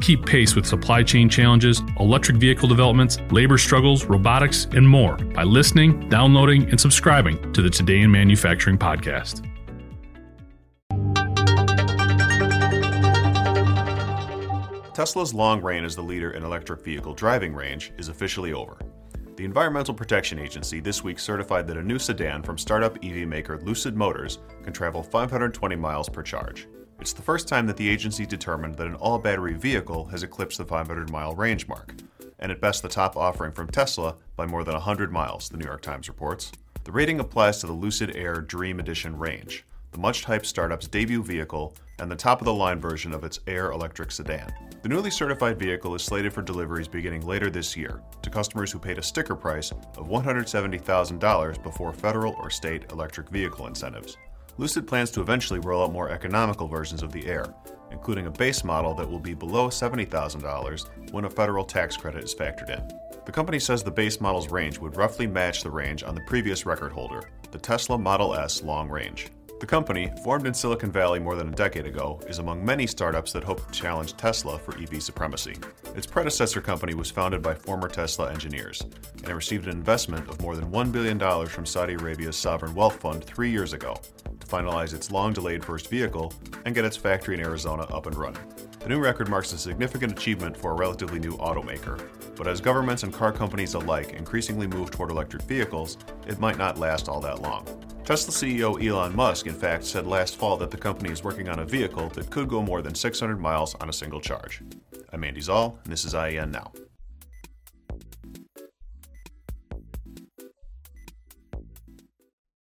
Keep pace with supply chain challenges, electric vehicle developments, labor struggles, robotics, and more by listening, downloading, and subscribing to the Today in Manufacturing podcast. Tesla's long reign as the leader in electric vehicle driving range is officially over. The Environmental Protection Agency this week certified that a new sedan from startup EV maker Lucid Motors can travel 520 miles per charge. It's the first time that the agency determined that an all battery vehicle has eclipsed the 500 mile range mark, and at best the top offering from Tesla by more than 100 miles, the New York Times reports. The rating applies to the Lucid Air Dream Edition range, the much hyped startup's debut vehicle and the top of the line version of its Air electric sedan. The newly certified vehicle is slated for deliveries beginning later this year to customers who paid a sticker price of $170,000 before federal or state electric vehicle incentives. Lucid plans to eventually roll out more economical versions of the Air, including a base model that will be below $70,000 when a federal tax credit is factored in. The company says the base model's range would roughly match the range on the previous record holder, the Tesla Model S long range. The company, formed in Silicon Valley more than a decade ago, is among many startups that hope to challenge Tesla for EV supremacy. Its predecessor company was founded by former Tesla engineers, and it received an investment of more than $1 billion from Saudi Arabia's sovereign wealth fund three years ago to finalize its long delayed first vehicle and get its factory in Arizona up and running. The new record marks a significant achievement for a relatively new automaker, but as governments and car companies alike increasingly move toward electric vehicles, it might not last all that long. Tesla CEO Elon Musk, in fact, said last fall that the company is working on a vehicle that could go more than 600 miles on a single charge. I'm Andy Szal, and this is IEN Now.